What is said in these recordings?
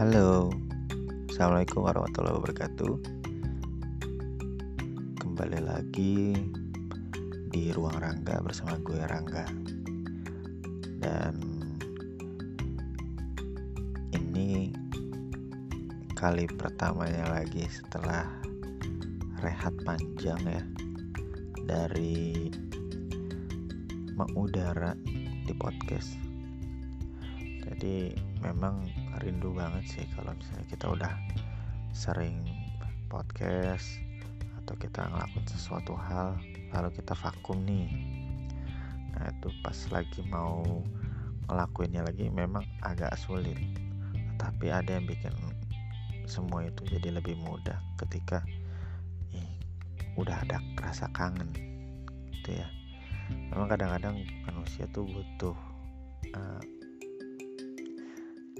Halo, Assalamualaikum warahmatullahi wabarakatuh. Kembali lagi di Ruang Rangga bersama gue Rangga. Dan ini kali pertamanya lagi setelah rehat panjang ya Dari mengudara di podcast. Jadi memang rindu banget sih kalau misalnya kita udah sering podcast atau kita ngelakuin sesuatu hal lalu kita vakum nih. Nah itu pas lagi mau ngelakuinnya lagi memang agak sulit. Tapi ada yang bikin semua itu jadi lebih mudah ketika ih, udah ada rasa kangen gitu ya. Memang kadang-kadang manusia tuh butuh uh,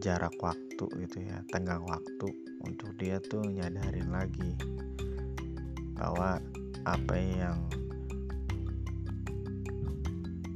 jarak waktu gitu ya tenggang waktu untuk dia tuh nyadarin lagi bahwa apa yang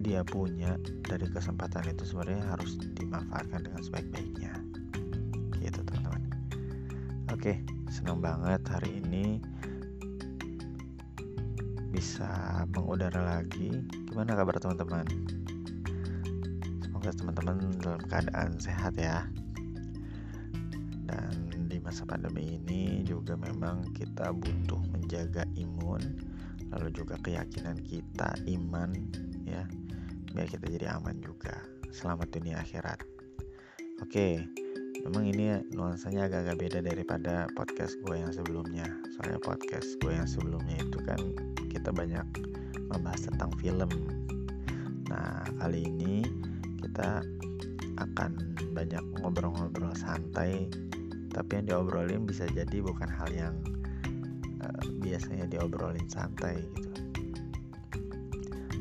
dia punya dari kesempatan itu sebenarnya harus dimanfaatkan dengan sebaik-baiknya. Gitu teman-teman. Oke senang banget hari ini bisa mengudara lagi. Gimana kabar teman-teman semoga teman-teman dalam keadaan sehat ya. Dan di masa pandemi ini juga memang kita butuh menjaga imun lalu juga keyakinan kita iman ya. Biar kita jadi aman juga. Selamat dunia akhirat. Oke memang ini nuansanya agak-agak beda daripada podcast gue yang sebelumnya. Soalnya podcast gue yang sebelumnya itu kan kita banyak membahas tentang film. Nah kali ini kita akan banyak ngobrol-ngobrol santai tapi yang diobrolin bisa jadi bukan hal yang uh, biasanya diobrolin santai gitu.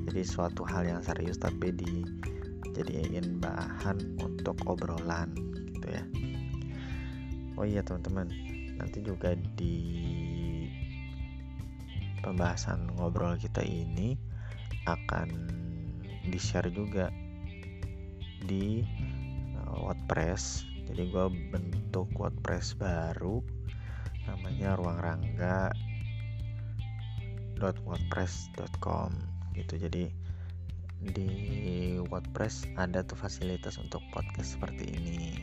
Jadi suatu hal yang serius tapi dijadiin bahan untuk obrolan gitu ya. Oh iya teman-teman nanti juga di pembahasan ngobrol kita ini akan di share juga di uh, WordPress. Jadi gue bentuk WordPress baru namanya ruang rangga .wordpress.com gitu. Jadi di WordPress ada tuh fasilitas untuk podcast seperti ini.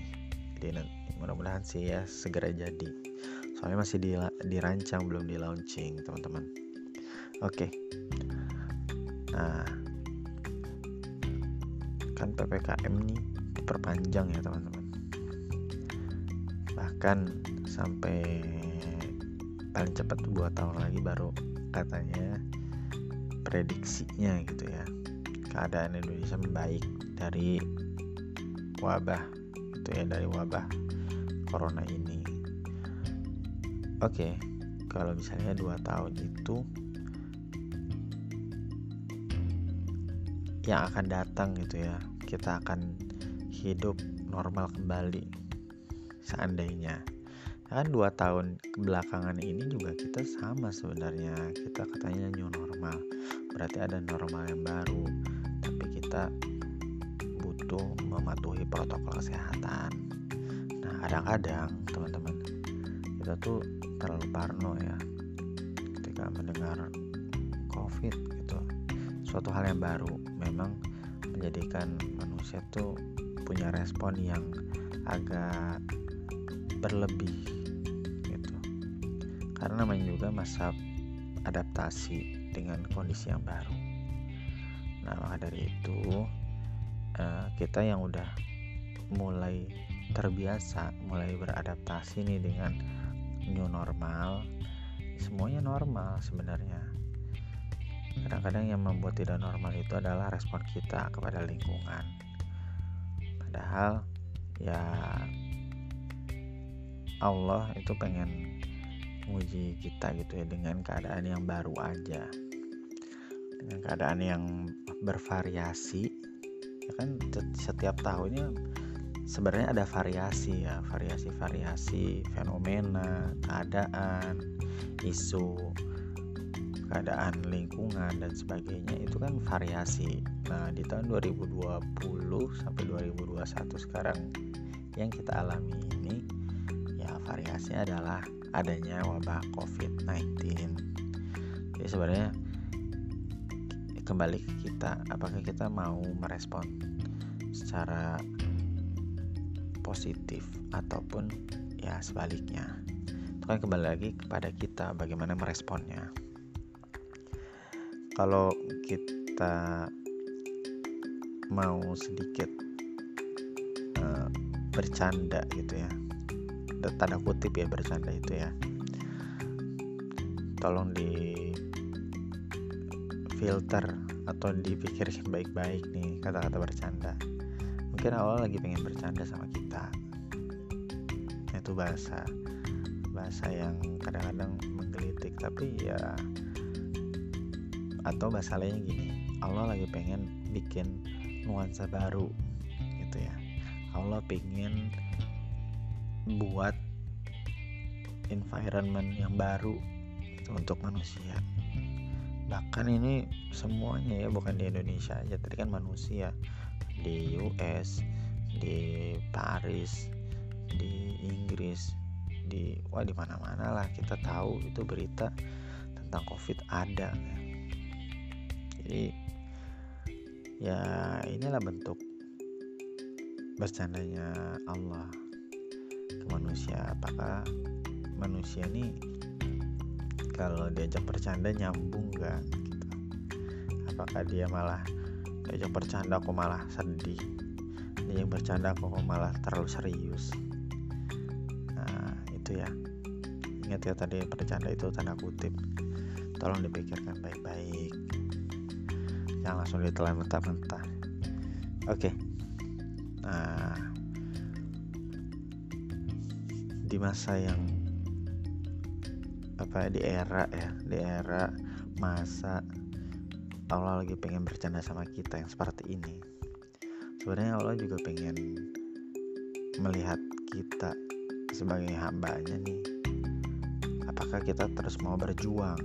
Jadi mudah-mudahan sih ya segera jadi. Soalnya masih di, dirancang belum di launching teman-teman. Oke. Nah kan PPKM nih diperpanjang ya teman-teman. Bahkan sampai paling cepat dua tahun lagi baru katanya prediksinya gitu ya. Keadaan Indonesia membaik dari wabah itu ya dari wabah corona ini. Oke kalau misalnya dua tahun itu yang akan datang gitu ya. Kita akan hidup normal kembali seandainya. Kan dua tahun kebelakangan ini juga kita sama sebenarnya. Kita katanya new normal. Berarti ada normal yang baru. Tapi kita butuh mematuhi protokol kesehatan. Nah kadang-kadang teman-teman kita tuh terlalu parno ya. Ketika mendengar covid gitu suatu hal yang baru. Memang menjadikan manusia tuh punya respon yang agak berlebih gitu. Karena namanya juga masa adaptasi dengan kondisi yang baru. Nah maka dari itu eh, kita yang udah mulai terbiasa mulai beradaptasi nih dengan new normal semuanya normal sebenarnya kadang-kadang yang membuat tidak normal itu adalah respon kita kepada lingkungan. Padahal ya Allah itu pengen menguji kita gitu ya dengan keadaan yang baru aja. Dengan keadaan yang bervariasi ya kan setiap tahunnya sebenarnya ada variasi ya variasi-variasi fenomena keadaan isu keadaan lingkungan dan sebagainya itu kan variasi. Nah di tahun 2020 sampai 2021 sekarang yang kita alami ini ya variasinya adalah adanya wabah COVID-19 jadi sebenarnya kembali ke kita apakah kita mau merespon secara positif ataupun ya sebaliknya? Itu kan kembali lagi kepada kita bagaimana meresponnya kalau kita mau sedikit uh, bercanda gitu ya tanda kutip ya bercanda itu ya tolong di filter atau dipikirin baik-baik nih kata-kata bercanda. Mungkin awal lagi pengen bercanda sama kita. Itu bahasa bahasa yang kadang-kadang menggelitik tapi ya atau bahasa lainnya gini Allah lagi pengen bikin nuansa baru gitu ya. Allah pengen buat environment yang baru untuk manusia. Bahkan ini semuanya ya bukan di Indonesia aja tadi kan manusia. Di US di Paris di Inggris di wah di mana-mana lah. Kita tahu itu berita tentang COVID ada jadi ya inilah bentuk bercandanya Allah ke manusia. Apakah manusia ini kalau diajak bercanda nyambung gak gitu? Apakah dia malah diajak bercanda kok malah sedih? Diajak bercanda kok malah terlalu serius? Nah itu ya. Ingat ya tadi bercanda itu tanda kutip. Tolong dipikirkan baik-baik jangan langsung ditelan mentah-mentah. Oke. Nah. Di masa yang apa di era ya di era masa Allah lagi pengen bercanda sama kita yang seperti ini. Sebenarnya Allah juga pengen melihat kita sebagai hambanya nih. Apakah kita terus mau berjuang?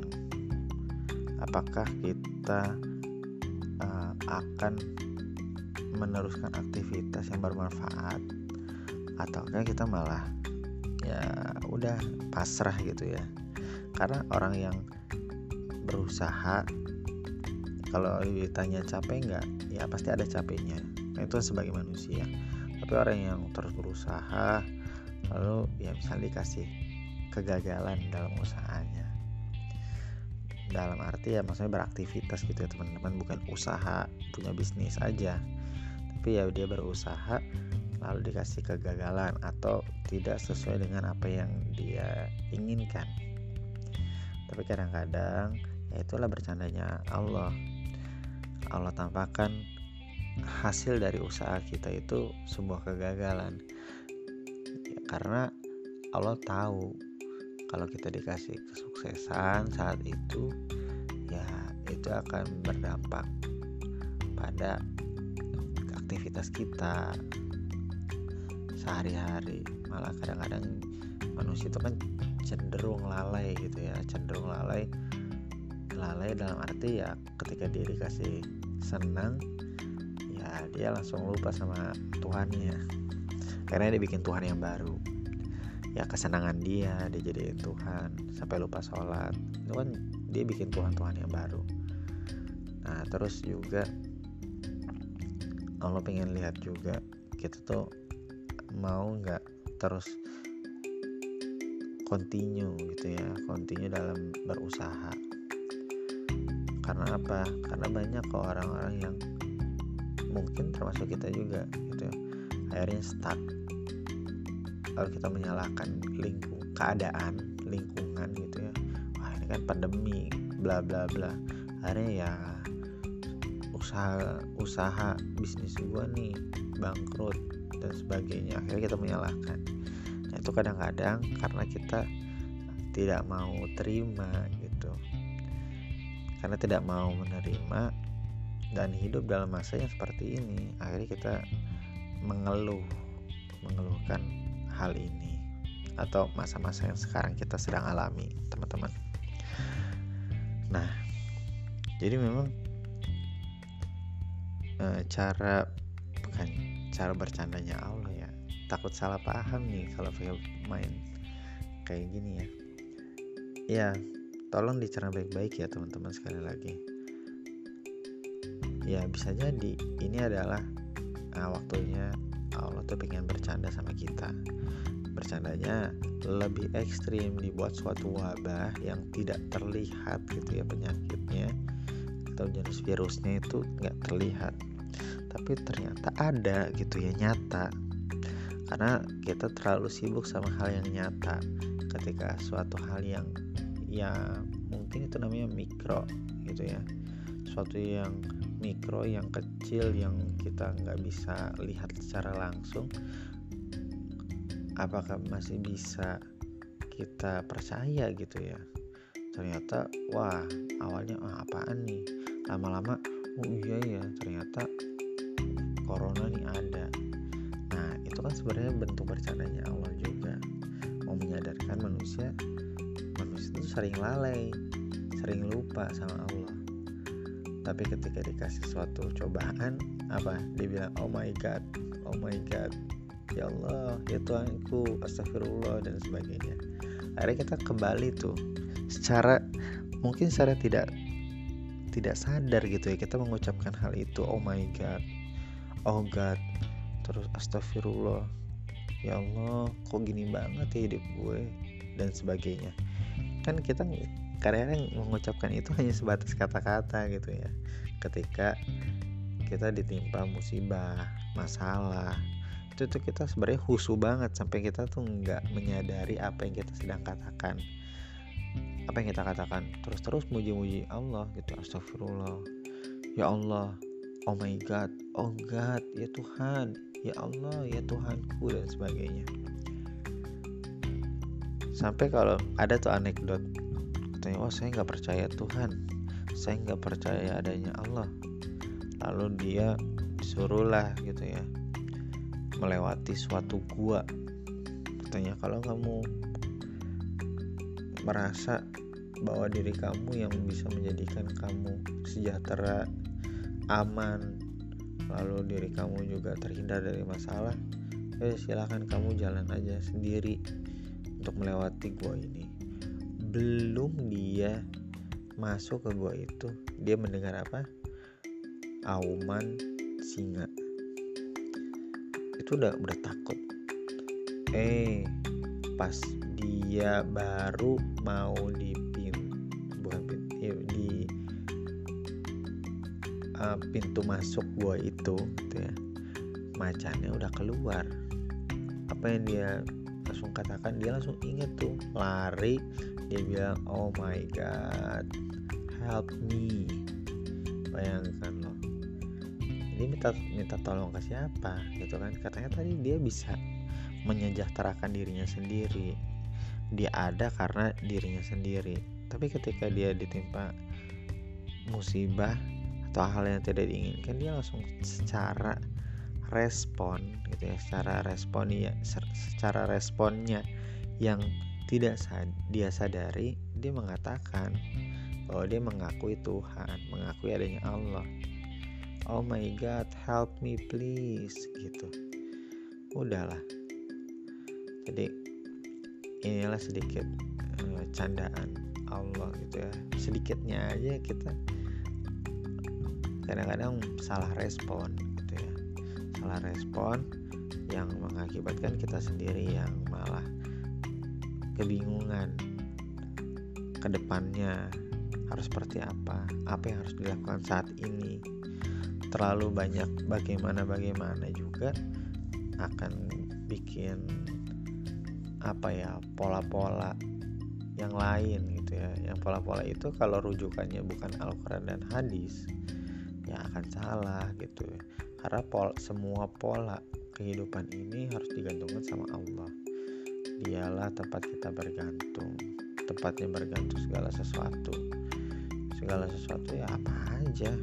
Apakah kita akan meneruskan aktivitas yang bermanfaat. Ataukah kita malah ya udah pasrah gitu ya. Karena orang yang berusaha kalau ditanya capek nggak ya pasti ada capeknya. Nah, itu sebagai manusia. Tapi orang yang terus berusaha lalu ya misalnya dikasih kegagalan dalam usahanya dalam arti ya maksudnya beraktivitas gitu ya teman-teman. Bukan usaha punya bisnis aja. Tapi ya dia berusaha lalu dikasih kegagalan atau tidak sesuai dengan apa yang dia inginkan. Tapi kadang-kadang ya itulah bercandanya Allah. Allah tampakkan hasil dari usaha kita itu sebuah kegagalan. Ya, karena Allah tahu kalau kita dikasih kesuksesan saat itu ya itu akan berdampak pada aktivitas kita sehari-hari. Malah kadang-kadang manusia itu kan cenderung lalai gitu ya cenderung lalai lalai dalam arti ya ketika dia dikasih senang ya dia langsung lupa sama Tuhannya. Karena dia bikin Tuhan yang baru ya kesenangan dia dia jadi Tuhan sampai lupa sholat. Itu kan dia bikin Tuhan Tuhan yang baru. Nah terus juga Allah pengen lihat juga kita tuh mau nggak terus continue gitu ya continue dalam berusaha. Karena apa? Karena banyak kok orang-orang yang mungkin termasuk kita juga gitu ya. akhirnya stuck lalu kita menyalahkan lingkung keadaan lingkungan gitu ya. Wah ini kan pandemi bla bla bla. Akhirnya ya usaha usaha bisnis gua nih bangkrut dan sebagainya. Akhirnya kita menyalahkan. Nah, itu kadang-kadang karena kita tidak mau terima gitu. Karena tidak mau menerima dan hidup dalam masa yang seperti ini, akhirnya kita mengeluh, mengeluhkan hal ini atau masa-masa yang sekarang kita sedang alami, teman-teman. Nah, jadi memang e, cara bukan cara bercandanya Allah ya takut salah paham nih kalau pakai main kayak gini ya ya tolong dicerna baik-baik ya teman-teman sekali lagi ya bisa jadi ini adalah nah, waktunya Allah tuh pengen bercanda sama kita bercandanya lebih ekstrim dibuat suatu wabah yang tidak terlihat gitu ya penyakitnya atau jenis virusnya itu nggak terlihat. Tapi ternyata ada gitu ya nyata. Karena kita terlalu sibuk sama hal yang nyata. Ketika suatu hal yang ya mungkin itu namanya mikro gitu ya. Suatu yang mikro yang kecil yang kita nggak bisa lihat secara langsung apakah masih bisa kita percaya gitu ya? Ternyata wah awalnya ah, apaan nih? Lama-lama oh iya ya ternyata corona nih ada. Nah itu kan sebenarnya bentuk bercandanya Allah juga. Mau menyadarkan manusia manusia itu sering lalai sering lupa sama Allah tapi ketika dikasih suatu cobaan apa? Dia bilang oh my god oh my god ya Allah ya Tuhanku astagfirullah dan sebagainya. Akhirnya kita kembali tuh secara mungkin secara tidak tidak sadar gitu ya kita mengucapkan hal itu oh my god oh god terus astagfirullah ya Allah kok gini banget ya hidup gue dan sebagainya. Kan kita kadang-kadang mengucapkan itu hanya sebatas kata-kata gitu ya. Ketika kita ditimpa musibah masalah itu tuh kita sebenarnya husu banget sampai kita tuh nggak menyadari apa yang kita sedang katakan. Apa yang kita katakan? Terus-terus muji-muji Allah gitu astagfirullah. Ya Allah oh my god oh god ya Tuhan ya Allah ya Tuhanku dan sebagainya. Sampai kalau ada tuh anekdot katanya oh saya nggak percaya Tuhan. Saya nggak percaya adanya Allah. Lalu dia disuruhlah gitu ya melewati suatu gua. Katanya kalau kamu merasa bahwa diri kamu yang bisa menjadikan kamu sejahtera aman lalu diri kamu juga terhindar dari masalah ya silahkan kamu jalan aja sendiri untuk melewati gua ini belum dia masuk ke gua itu dia mendengar apa? Auman singa. Itu udah udah takut. Eh pas dia baru mau di pin bukan pin ya, di uh, pintu masuk gua itu gitu ya macannya udah keluar. Apa yang dia langsung katakan dia langsung inget tuh lari dia bilang oh my god help me. Bayangkan loh. Ini minta minta tolong ke siapa gitu kan? Katanya tadi dia bisa menyejahterakan dirinya sendiri. Dia ada karena dirinya sendiri. Tapi ketika dia ditimpa musibah atau hal yang tidak diinginkan dia langsung secara respon gitu ya secara respon ya secara responnya yang tidak sad dia sadari dia mengatakan bahwa dia mengakui Tuhan mengakui adanya Allah. Oh my god help me please gitu. Udahlah. Jadi inilah sedikit uh, candaan Allah gitu ya. Sedikitnya aja kita kadang-kadang salah respon gitu ya. Salah respon yang mengakibatkan kita sendiri yang malah kebingungan ke depannya harus seperti apa? Apa yang harus dilakukan saat ini? Terlalu banyak bagaimana bagaimana juga akan bikin apa ya pola-pola yang lain gitu ya. Yang pola-pola itu kalau rujukannya bukan Al-Quran dan hadis ya akan salah gitu. Ya karena pol semua pola kehidupan ini harus digantungkan sama Allah dialah tempat kita bergantung. Tempatnya bergantung segala sesuatu. Segala sesuatu ya apa aja.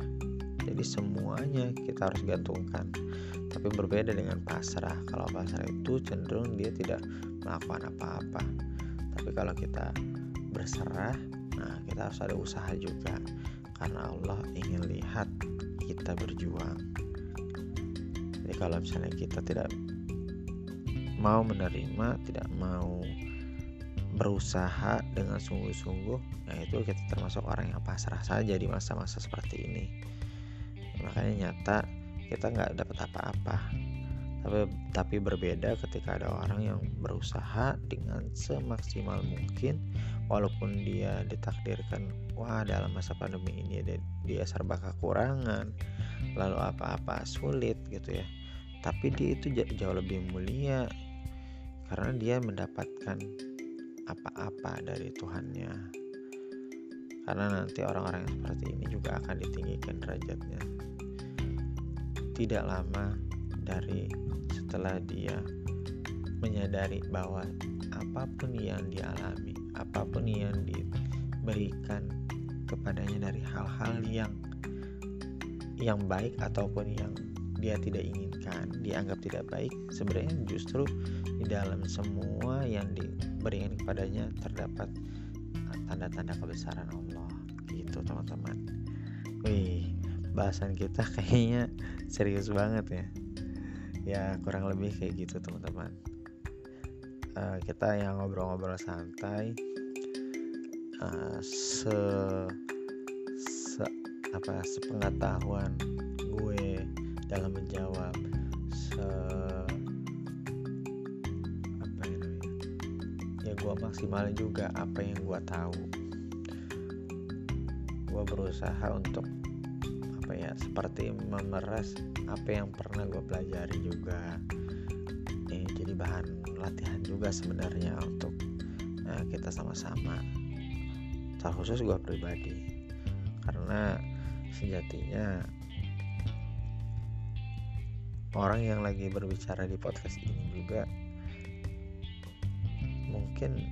Jadi semuanya kita harus gantungkan. Tapi berbeda dengan pasrah. Kalau pasrah itu cenderung dia tidak melakukan apa-apa. Tapi kalau kita berserah nah kita harus ada usaha juga. Karena Allah ingin lihat kita berjuang. Jadi kalau misalnya kita tidak mau menerima tidak mau berusaha dengan sungguh-sungguh nah itu kita termasuk orang yang pasrah saja di masa-masa seperti ini. Makanya nyata kita nggak dapat apa-apa. Tapi tapi berbeda ketika ada orang yang berusaha dengan semaksimal mungkin walaupun dia ditakdirkan wah dalam masa pandemi ini dia, dia serba kekurangan lalu apa-apa sulit gitu ya. Tapi dia itu jauh lebih mulia karena dia mendapatkan apa-apa dari Tuhannya. Karena nanti orang-orang yang seperti ini juga akan ditinggikan derajatnya. Tidak lama dari setelah dia menyadari bahwa apa pun yang dialami apa pun yang diberikan kepadanya dari hal-hal yang yang baik ataupun yang dia tidak inginkan, dianggap tidak baik, sebenarnya justru di dalam semua yang diberikan kepadanya terdapat tanda-tanda kebesaran Allah. Gitu, teman-teman. Wih, bahasan kita kayaknya serius banget ya. Ya, kurang lebih kayak gitu, teman-teman. Uh, kita yang ngobrol-ngobrol santai uh, se, se apa sepengetahuan dalam menjawab se apa ya namanya? Ya gue maksimalin juga apa yang gue tahu. Gue berusaha untuk apa ya seperti memeras apa yang pernah gue pelajari juga. Eh, jadi bahan latihan juga sebenarnya untuk nah, kita sama-sama. Terkhusus gue pribadi. Karena sejatinya orang yang lagi berbicara di podcast ini juga mungkin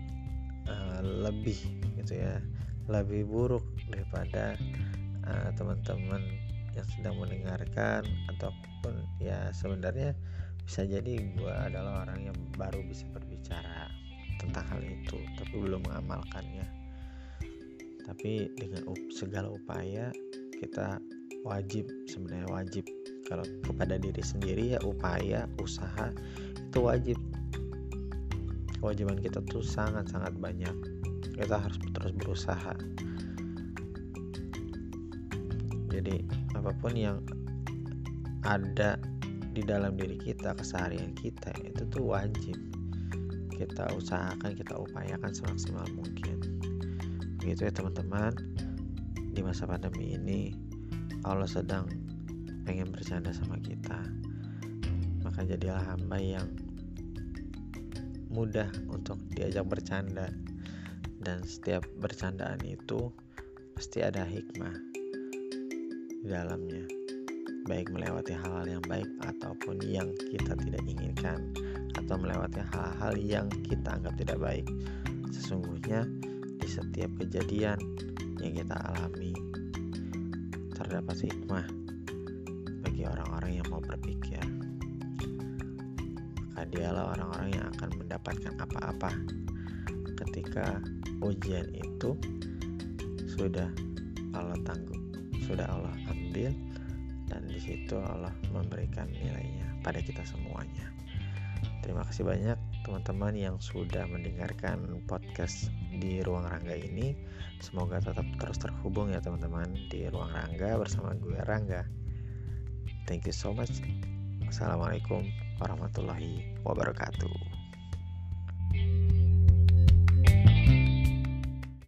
uh, lebih gitu ya lebih buruk daripada uh, teman-teman yang sedang mendengarkan ataupun ya sebenarnya bisa jadi gue adalah orang yang baru bisa berbicara tentang hal itu tapi belum mengamalkannya. Tapi dengan segala upaya kita wajib sebenarnya wajib kalau kepada diri sendiri ya upaya usaha itu wajib. Kewajiban kita tuh sangat-sangat banyak. Kita harus terus berusaha. Jadi apa pun yang ada di dalam diri kita keseharian kita itu tuh wajib. Kita usahakan kita upayakan semaksimal mungkin. Begitu ya teman-teman. Di masa pandemi ini Allah sedang pengen bercanda sama kita maka jadilah hamba yang mudah untuk diajak bercanda. Dan setiap bercandaan itu pasti ada hikmah di dalamnya. Baik melewati hal-hal yang baik ataupun yang kita tidak inginkan atau melewati hal-hal yang kita anggap tidak baik. Sesungguhnya di setiap kejadian yang kita alami terdapat hikmah orang-orang yang mau berpikir. Maka dialah orang-orang yang akan mendapatkan apa-apa ketika ujian itu sudah Allah tanggung, sudah Allah ambil dan di situ Allah memberikan nilainya pada kita semuanya. Terima kasih banyak teman-teman yang sudah mendengarkan podcast di Ruang Rangga ini. Semoga tetap terus terhubung ya teman-teman di Ruang Rangga bersama gue Rangga. Thank you so much. Assalamualaikum warahmatullahi wabarakatuh.